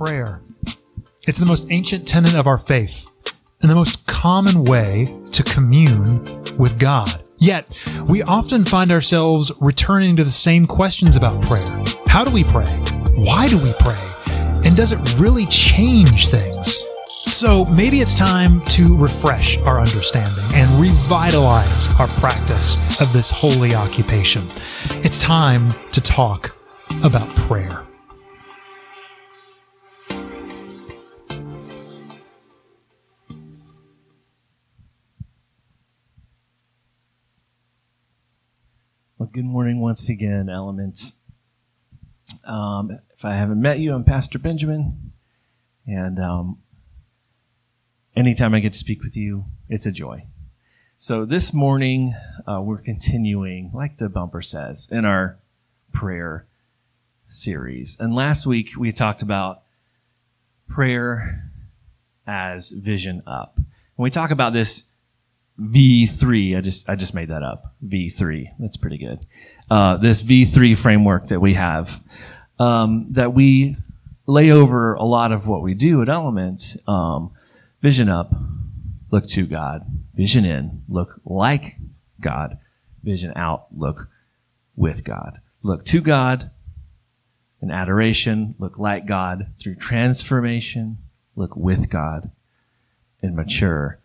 prayer. It's the most ancient tenet of our faith and the most common way to commune with God. Yet, we often find ourselves returning to the same questions about prayer. How do we pray? Why do we pray? And does it really change things? So maybe it's time to refresh our understanding and revitalize our practice of this holy occupation. It's time to talk about prayer. Once again, Elements. Um, if I haven't met you, I'm Pastor Benjamin, and um, anytime I get to speak with you, it's a joy. So this morning, uh, we're continuing, like the bumper says, in our prayer series. And last week, we talked about prayer as vision up. And we talk about this V3. I just I just made that up. V3. That's pretty good. Uh, this V3 framework that we have um, that we lay over a lot of what we do at Elements. Um, vision up, look to God. Vision in, look like God. Vision out, look with God. Look to God in adoration, look like God through transformation, look with God and mature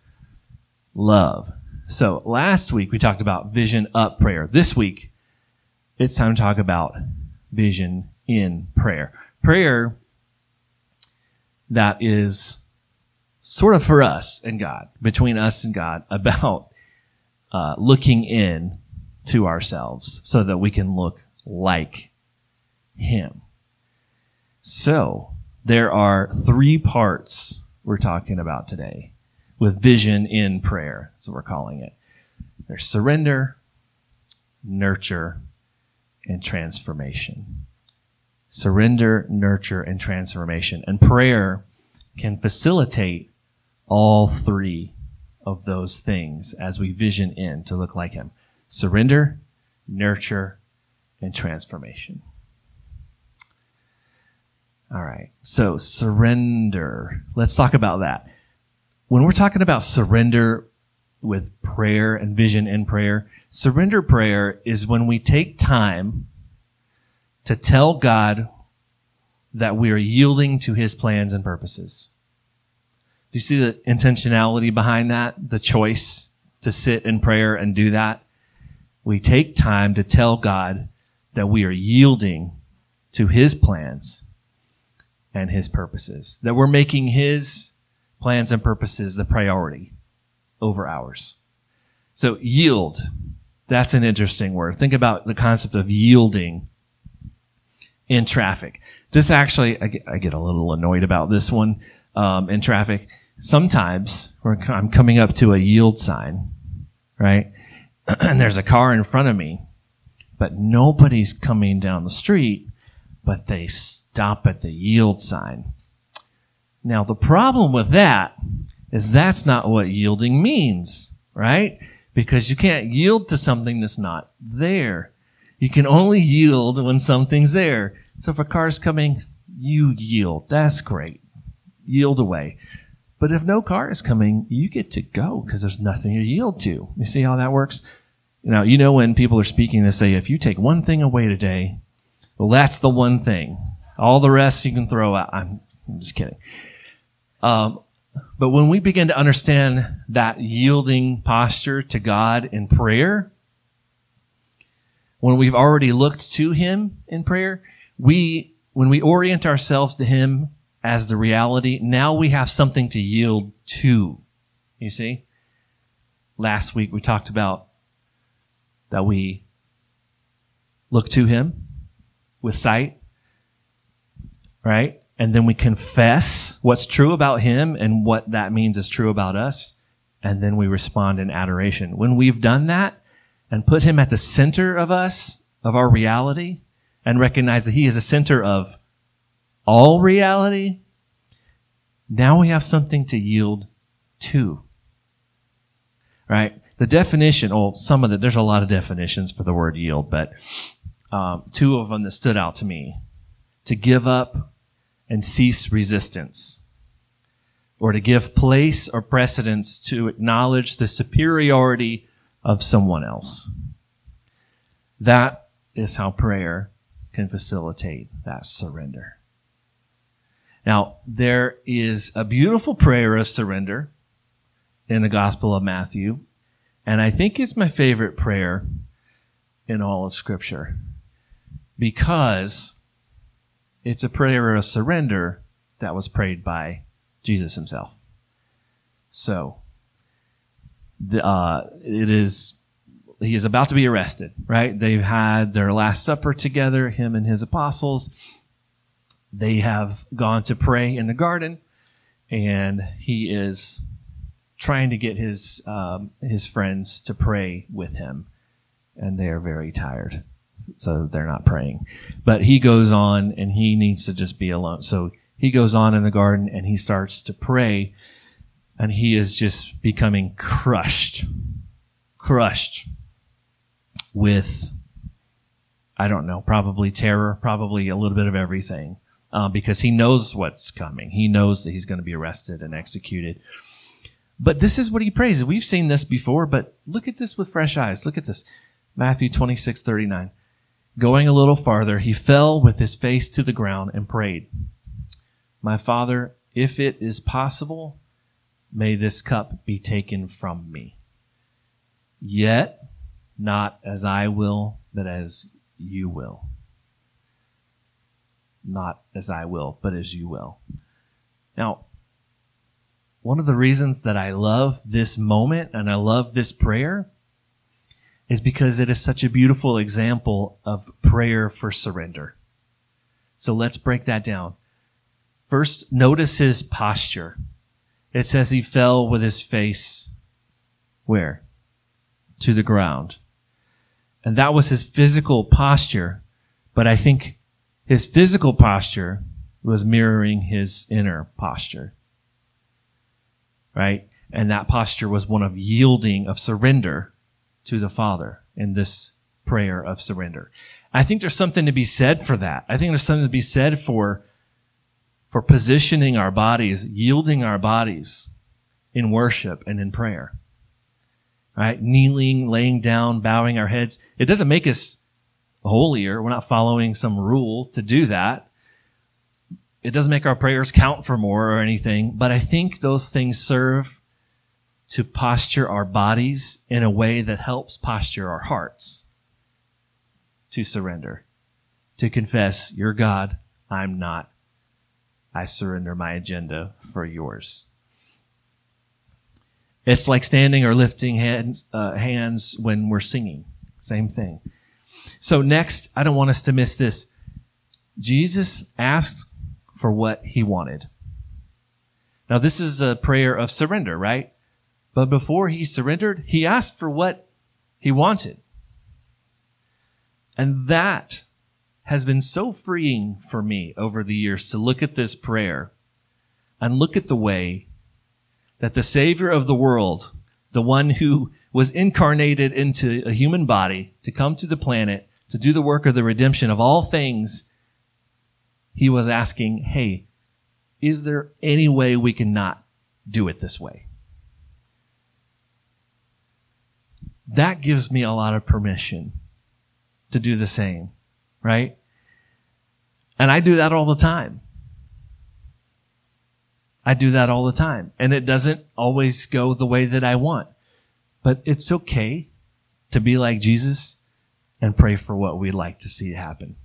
love. So last week we talked about vision up prayer. This week it's time to talk about vision in prayer. Prayer that is sort of for us and God, between us and God, about uh, looking in to ourselves so that we can look like Him. So there are three parts we're talking about today with vision in prayer. That's what we're calling it. There's surrender, nurture, and transformation. Surrender, nurture, and transformation. And prayer can facilitate all three of those things as we vision in to look like Him. Surrender, nurture, and transformation. All right. So surrender. Let's talk about that when we're talking about surrender with prayer and vision in prayer, surrender prayer is when we take time to tell God that we are yielding to his plans and purposes. Do you see the intentionality behind that? The choice to sit in prayer and do that? We take time to tell God that we are yielding to his plans and his purposes, that we're making his plans and purposes the priority over ours. So yield. That's an interesting word. Think about the concept of yielding in traffic. This actually, I get, I get a little annoyed about this one um, in traffic. Sometimes I'm coming up to a yield sign, right? and there's a car in front of me, but nobody's coming down the street, but they stop at the yield sign. Now, the problem with that is that's not what yielding means, right? Because you can't yield to something that's not there. You can only yield when something's there. So if a car's coming, you yield. That's great. Yield away. But if no car is coming, you get to go because there's nothing to yield to. You see how that works? Now, you know when people are speaking, they say, if you take one thing away today, well, that's the one thing. All the rest you can throw out. I'm, I'm just kidding. Um, but when we begin to understand that yielding posture to God in prayer, when we've already looked to Him in prayer, we, when we orient ourselves to Him as the reality, now we have something to yield to. You see? Last week we talked about that we look to Him with sight, right? And then we confess what's true about him and what that means is true about us, and then we respond in adoration. When we've done that and put him at the center of us, of our reality, and recognize that he is the center of all reality, now we have something to yield to. Right? The definition, well, some of the, there's a lot of definitions for the word yield, but um, two of them that stood out to me. To give up and cease resistance, or to give place or precedence to acknowledge the superiority of someone else. That is how prayer can facilitate that surrender. Now, there is a beautiful prayer of surrender in the Gospel of Matthew, and I think it's my favorite prayer in all of Scripture because it's a prayer of surrender that was prayed by Jesus himself. So, the, uh, it is he is about to be arrested, right? They've had their last supper together, him and his apostles. They have gone to pray in the garden, and he is trying to get his um, his friends to pray with him, and they are very tired, so they're not praying. But he goes on, and he needs to just be alone. So he goes on in the garden, and he starts to pray, and he is just becoming crushed, crushed with I don't know, probably terror, probably a little bit of everything uh, because he knows what's coming. He knows that he's going to be arrested and executed. But this is what he prays. We've seen this before, but look at this with fresh eyes. Look at this. Matthew 26, 39. Going a little farther, he fell with his face to the ground and prayed, My Father, if it is possible, may this cup be taken from me. Yet, not as I will, but as you will not as I will, but as you will. Now, one of the reasons that I love this moment and I love this prayer is because it is such a beautiful example of prayer for surrender. So let's break that down. First, notice his posture. It says he fell with his face where? To the ground. And that was his physical posture. But I think his physical posture was mirroring his inner posture. Right? And that posture was one of yielding, of surrender to the Father in this prayer of surrender. I think there's something to be said for that. I think there's something to be said for, for positioning our bodies, yielding our bodies in worship and in prayer. Right? Kneeling, laying down, bowing our heads. It doesn't make us holier. We're not following some rule to do that. It doesn't make our prayers count for more or anything, but I think those things serve to posture our bodies in a way that helps posture our hearts to surrender, to confess, You're God, I'm not. I surrender my agenda for yours. It's like standing or lifting hands, uh, hands when we're singing. Same thing. So next, I don't want us to miss this. Jesus asked for what he wanted. Now this is a prayer of surrender, right? But before he surrendered, he asked for what he wanted. And that has been so freeing for me over the years to look at this prayer and look at the way that the Savior of the world, the one who was incarnated into a human body to come to the planet to do the work of the redemption of all things, he was asking, hey, is there any way we can not do it this way? That gives me a lot of permission to do the same, right? And I do that all the time. I do that all the time. And it doesn't always go the way that I want. But it's okay to be like Jesus and pray for what we'd like to see happen.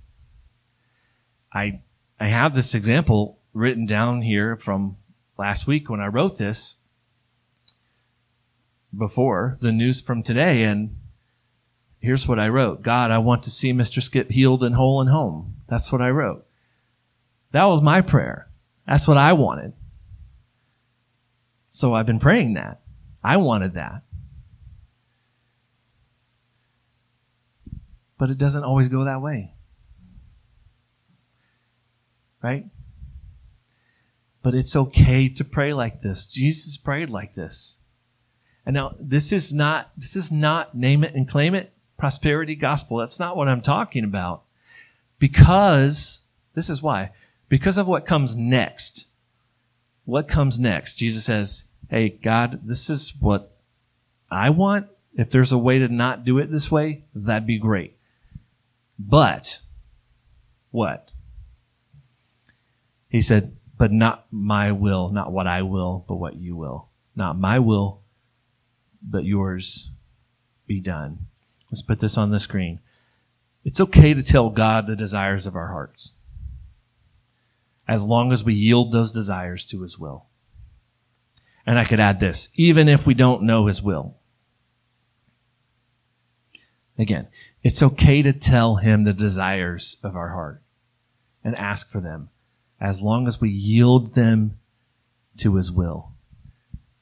I, I have this example written down here from last week when I wrote this before the news from today. And here's what I wrote. God, I want to see Mr. Skip healed and whole and home. That's what I wrote. That was my prayer. That's what I wanted. So I've been praying that. I wanted that. but it doesn't always go that way. Right? But it's okay to pray like this. Jesus prayed like this. And now this is not this is not name it and claim it prosperity gospel. That's not what I'm talking about. Because this is why. because of what comes next. What comes next? Jesus says, Hey, God, this is what I want. If there's a way to not do it this way, that'd be great. But, what? He said, But not my will, not what I will, but what you will. Not my will, but yours be done. Let's put this on the screen. It's okay to tell God the desires of our hearts as long as we yield those desires to his will. And I could add this, even if we don't know his will. Again, it's okay to tell him the desires of our heart and ask for them as long as we yield them to his will.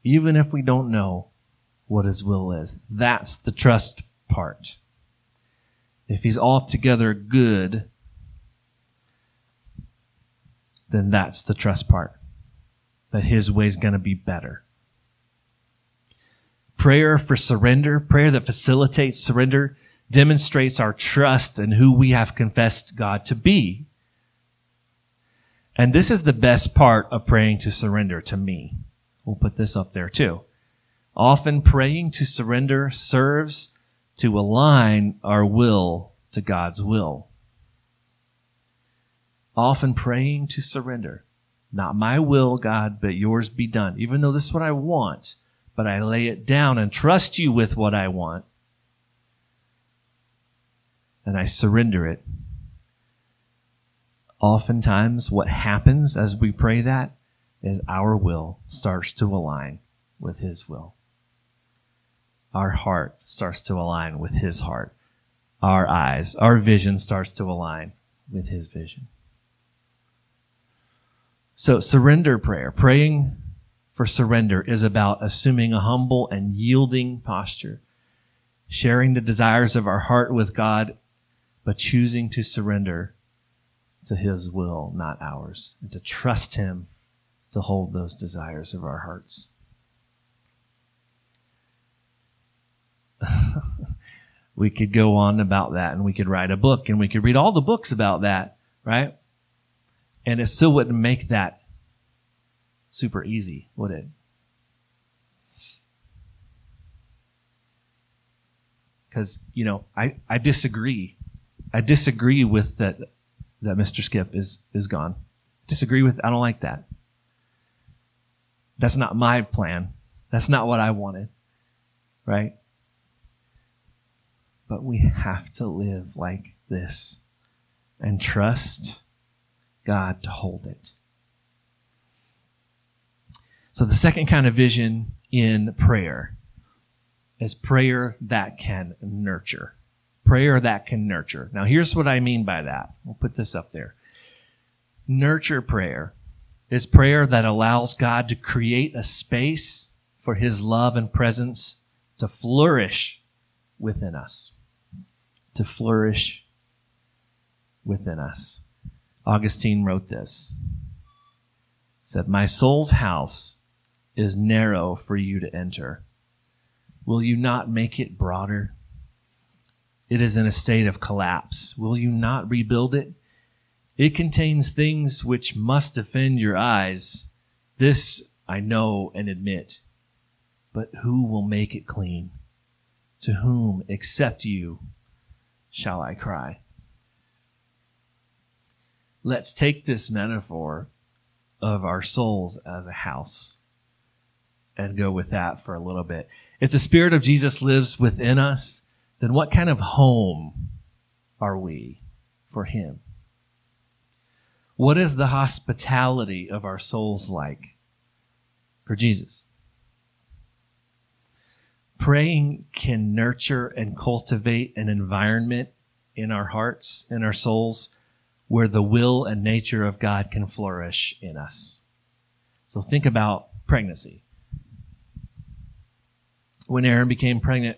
Even if we don't know what his will is. That's the trust part. If he's altogether good, then that's the trust part. That his way is going to be better. Prayer for surrender, prayer that facilitates surrender, demonstrates our trust in who we have confessed God to be. And this is the best part of praying to surrender to me. We'll put this up there too. Often praying to surrender serves to align our will to God's will often praying to surrender. Not my will, God, but yours be done. Even though this is what I want, but I lay it down and trust you with what I want. And I surrender it. Oftentimes, what happens as we pray that is our will starts to align with His will. Our heart starts to align with His heart. Our eyes, our vision starts to align with His vision. So surrender prayer, praying for surrender is about assuming a humble and yielding posture, sharing the desires of our heart with God, but choosing to surrender to his will, not ours, and to trust him to hold those desires of our hearts. we could go on about that and we could write a book and we could read all the books about that, right? And it still wouldn't make that super easy, would it? Because, you know, I, I disagree. I disagree with that that Mr. Skip is is gone. Disagree with I don't like that. That's not my plan. That's not what I wanted. Right? But we have to live like this and trust God to hold it. So the second kind of vision in prayer is prayer that can nurture. Prayer that can nurture. Now here's what I mean by that. We'll put this up there. Nurture prayer is prayer that allows God to create a space for his love and presence to flourish within us. To flourish within us. Augustine wrote this. He said, My soul's house is narrow for you to enter. Will you not make it broader? It is in a state of collapse. Will you not rebuild it? It contains things which must offend your eyes. This I know and admit. But who will make it clean? To whom, except you, shall I cry? let's take this metaphor of our souls as a house and go with that for a little bit. If the Spirit of Jesus lives within us, then what kind of home are we for Him? What is the hospitality of our souls like for Jesus? Praying can nurture and cultivate an environment in our hearts, in our souls, where the will and nature of God can flourish in us. So think about pregnancy. When Erin became pregnant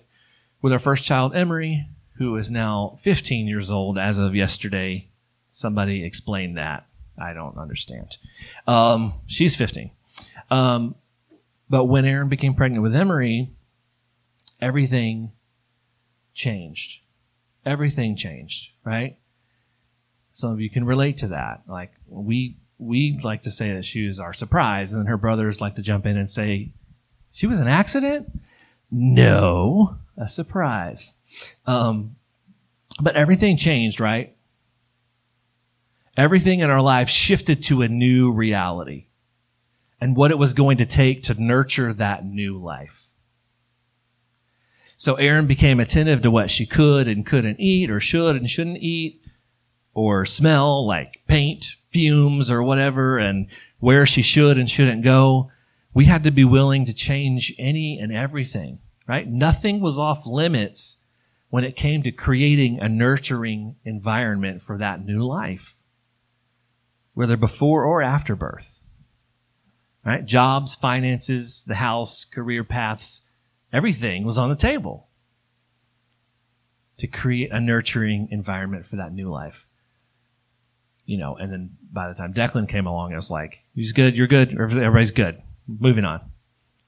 with our first child, Emery, who is now 15 years old as of yesterday, somebody explained that. I don't understand. Um, she's 15. Um, but when Erin became pregnant with Emery, everything changed. Everything changed, right? Some of you can relate to that. Like we we like to say that she was our surprise, and then her brothers like to jump in and say, she was an accident? No, a surprise. Um, but everything changed, right? Everything in our lives shifted to a new reality and what it was going to take to nurture that new life. So Erin became attentive to what she could and couldn't eat, or should and shouldn't eat, or smell like paint, fumes, or whatever, and where she should and shouldn't go. We had to be willing to change any and everything, right? Nothing was off limits when it came to creating a nurturing environment for that new life, whether before or after birth. Right? Jobs, finances, the house, career paths, everything was on the table to create a nurturing environment for that new life. You know, and then by the time Declan came along, it was like, he's good, you're good, everybody's good. Moving on.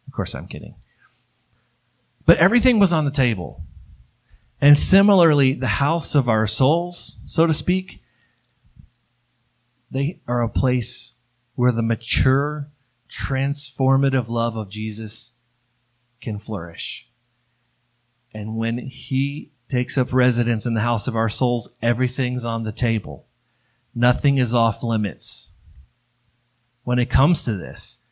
Of course, I'm kidding. But everything was on the table. And similarly, the house of our souls, so to speak, they are a place where the mature, transformative love of Jesus can flourish. And when he takes up residence in the house of our souls, everything's on the table. Nothing is off limits. When it comes to this,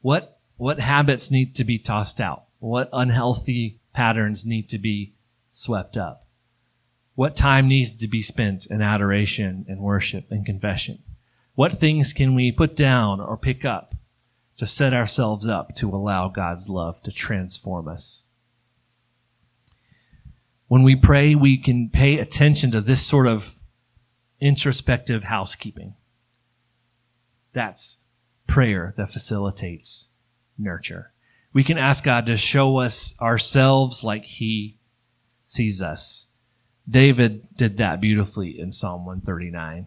what, what habits need to be tossed out? What unhealthy patterns need to be swept up? What time needs to be spent in adoration and worship and confession? What things can we put down or pick up to set ourselves up to allow God's love to transform us? When we pray, we can pay attention to this sort of introspective housekeeping. That's prayer that facilitates nurture. We can ask God to show us ourselves like He sees us. David did that beautifully in Psalm 139.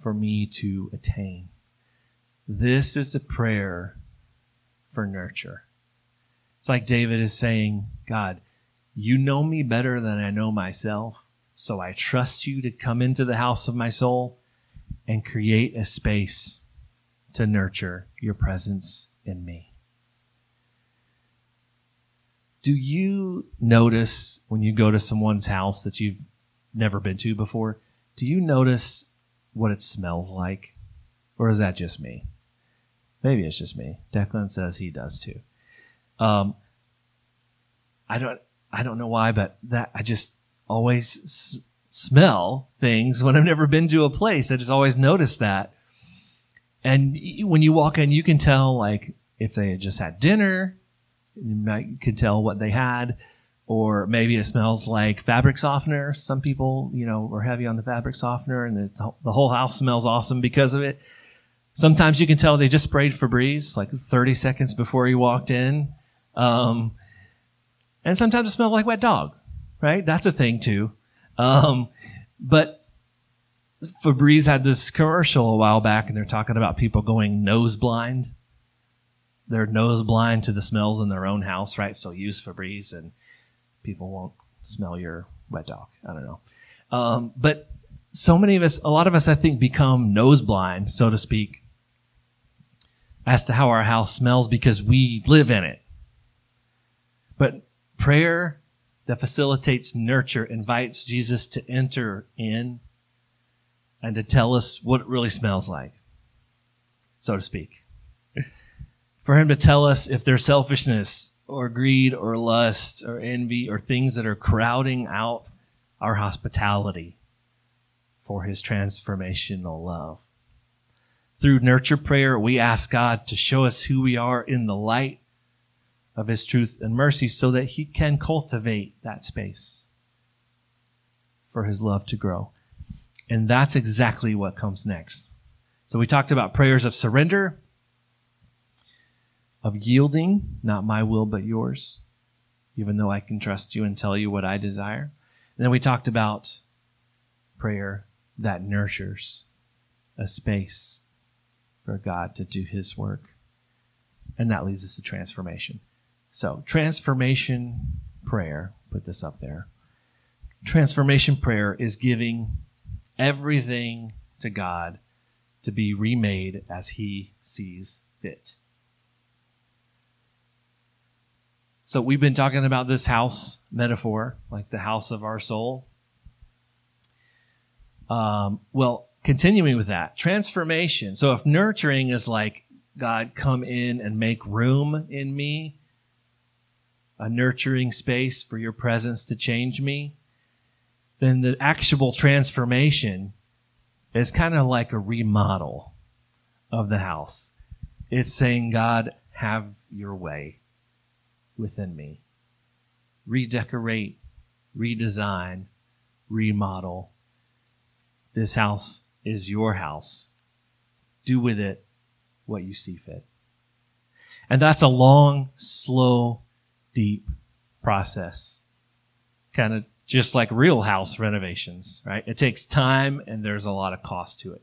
for me to attain. This is a prayer for nurture. It's like David is saying, God, you know me better than I know myself, so I trust you to come into the house of my soul and create a space to nurture your presence in me. Do you notice when you go to someone's house that you've never been to before? Do you notice what it smells like? Or is that just me? Maybe it's just me. Declan says he does too. Um, I don't, I don't know why, but that I just always s- smell things when I've never been to a place. I just always notice that. And when you walk in, you can tell like if they had just had dinner, you might could tell what they had, or maybe it smells like fabric softener. Some people, you know, are heavy on the fabric softener, and the whole house smells awesome because of it. Sometimes you can tell they just sprayed Febreze like 30 seconds before you walked in. Um, and sometimes it smells like wet dog, right? That's a thing too. Um, but Febreze had this commercial a while back, and they're talking about people going nose blind. They're nose blind to the smells in their own house, right? So use Febreze, and people won't smell your wet dog. I don't know. Um, but so many of us, a lot of us, I think, become nose blind, so to speak, as to how our house smells because we live in it. But prayer that facilitates nurture invites Jesus to enter in and to tell us what it really smells like, so to speak. For him to tell us if there's selfishness or greed or lust or envy or things that are crowding out our hospitality for his transformational love. Through nurture prayer, we ask God to show us who we are in the light of his truth and mercy so that he can cultivate that space for his love to grow. And that's exactly what comes next. So we talked about prayers of surrender, of yielding, not my will, but yours, even though I can trust you and tell you what I desire. And then we talked about prayer that nurtures a space for God to do his work. And that leads us to transformation. So, transformation prayer, put this up there. Transformation prayer is giving everything to God to be remade as he sees fit. So we've been talking about this house metaphor, like the house of our soul. Um, well, continuing with that, transformation. So if nurturing is like God come in and make room in me, a nurturing space for your presence to change me, then the actual transformation is kind of like a remodel of the house. It's saying, God, have your way within me. Redecorate, redesign, remodel. This house is your house. Do with it what you see fit. And that's a long, slow, deep process. Kind of just like real house renovations, right? It takes time and there's a lot of cost to it.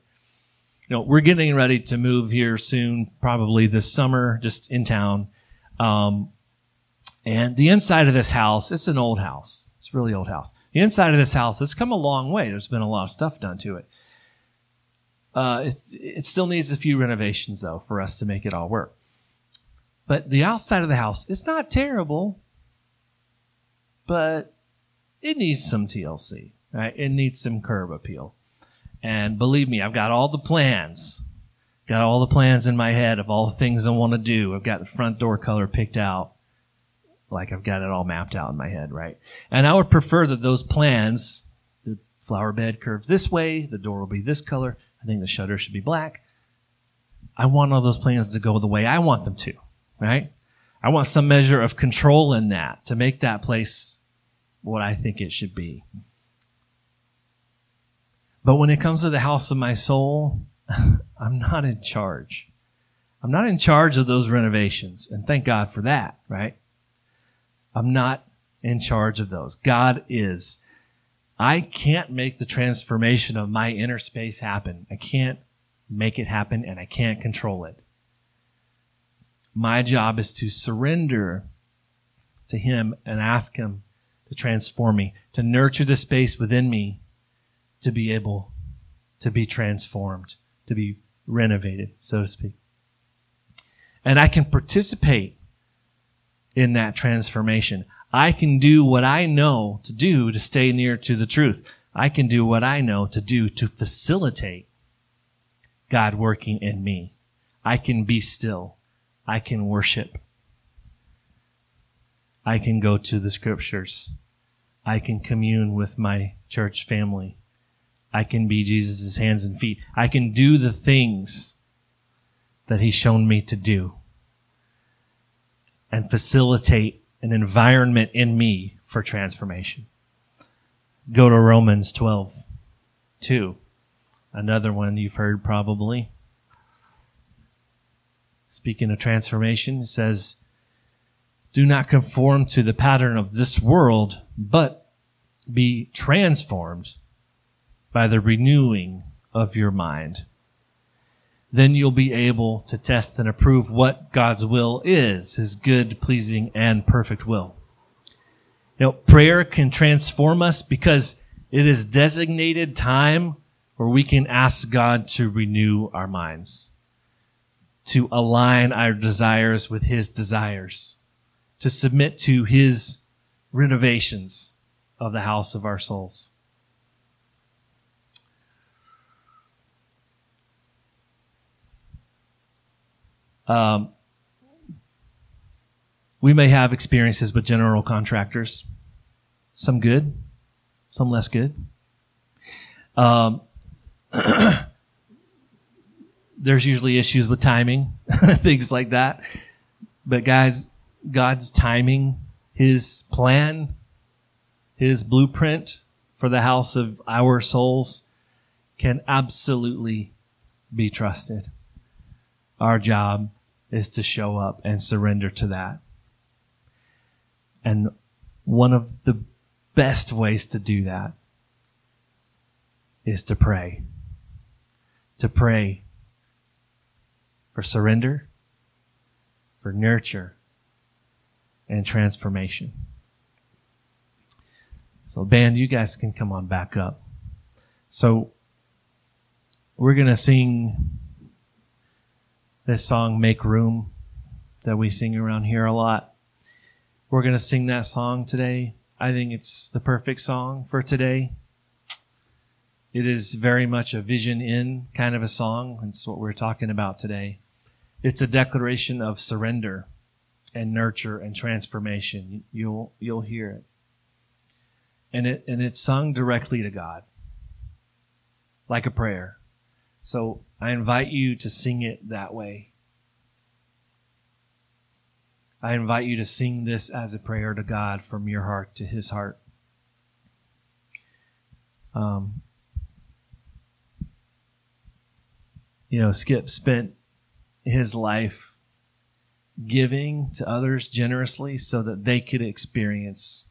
You know, we're getting ready to move here soon, probably this summer, just in town. Um, and the inside of this house, it's an old house. It's a really old house. The inside of this house has come a long way. There's been a lot of stuff done to it. Uh, it still needs a few renovations, though, for us to make it all work. But the outside of the house, it's not terrible, but it needs some TLC, right? It needs some curb appeal. And believe me, I've got all the plans. Got all the plans in my head of all the things I want to do. I've got the front door color picked out like I've got it all mapped out in my head, right? And I would prefer that those plans, the flower bed curves this way, the door will be this color, I think the shutter should be black. I want all those plans to go the way I want them to, right? I want some measure of control in that to make that place what I think it should be. But when it comes to the house of my soul, I'm not in charge. I'm not in charge of those renovations. And thank God for that, right? I'm not in charge of those. God is. I can't make the transformation of my inner space happen. I can't make it happen and I can't control it. My job is to surrender to Him and ask Him to transform me, to nurture the space within me to be able to be transformed, to be renovated, so to speak. And I can participate in that transformation. I can do what I know to do to stay near to the truth. I can do what I know to do to facilitate God working in me. I can be still. I can worship. I can go to the scriptures. I can commune with my church family. I can be Jesus' hands and feet. I can do the things that he's shown me to do and facilitate an environment in me for transformation. Go to Romans 12, 2. Another one you've heard probably. Speaking of transformation, it says, Do not conform to the pattern of this world, but be transformed by the renewing of your mind then you'll be able to test and approve what God's will is, his good, pleasing, and perfect will. You know, prayer can transform us because it is designated time where we can ask God to renew our minds, to align our desires with his desires, to submit to his renovations of the house of our souls. Um, we may have experiences with general contractors, some good, some less good. Um, there's usually issues with timing, things like that. But guys, God's timing, His plan, His blueprint for the house of our souls can absolutely be trusted. Our job is to show up and surrender to that. And one of the best ways to do that is to pray. To pray for surrender, for nurture, and transformation. So, band, you guys can come on back up. So, we're going to sing this song, Make Room, that we sing around here a lot. We're going to sing that song today. I think it's the perfect song for today. It is very much a vision in kind of a song. It's what we're talking about today. It's a declaration of surrender and nurture and transformation. You'll you'll hear it. And it and it's sung directly to God. Like a prayer. So I invite you to sing it that way. I invite you to sing this as a prayer to God from your heart to his heart. Um, you know, Skip spent his life giving to others generously so that they could experience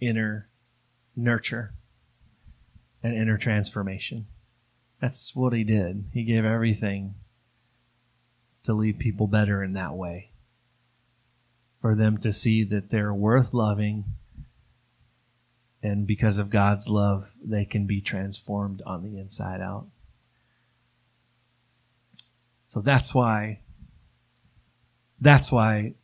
inner nurture and inner transformation. That's what he did. He gave everything to leave people better in that way. For them to see that they're worth loving, and because of God's love, they can be transformed on the inside out. So that's why that's why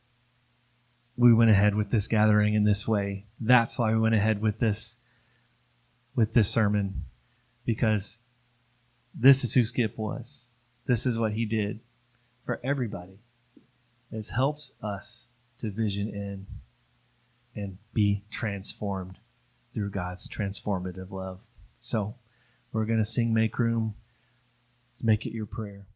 we went ahead with this gathering in this way. That's why we went ahead with this with this sermon because this is who Skip was. This is what he did for everybody. It's helped us to vision in and be transformed through God's transformative love. So we're going to sing Make Room. Let's make it your prayer.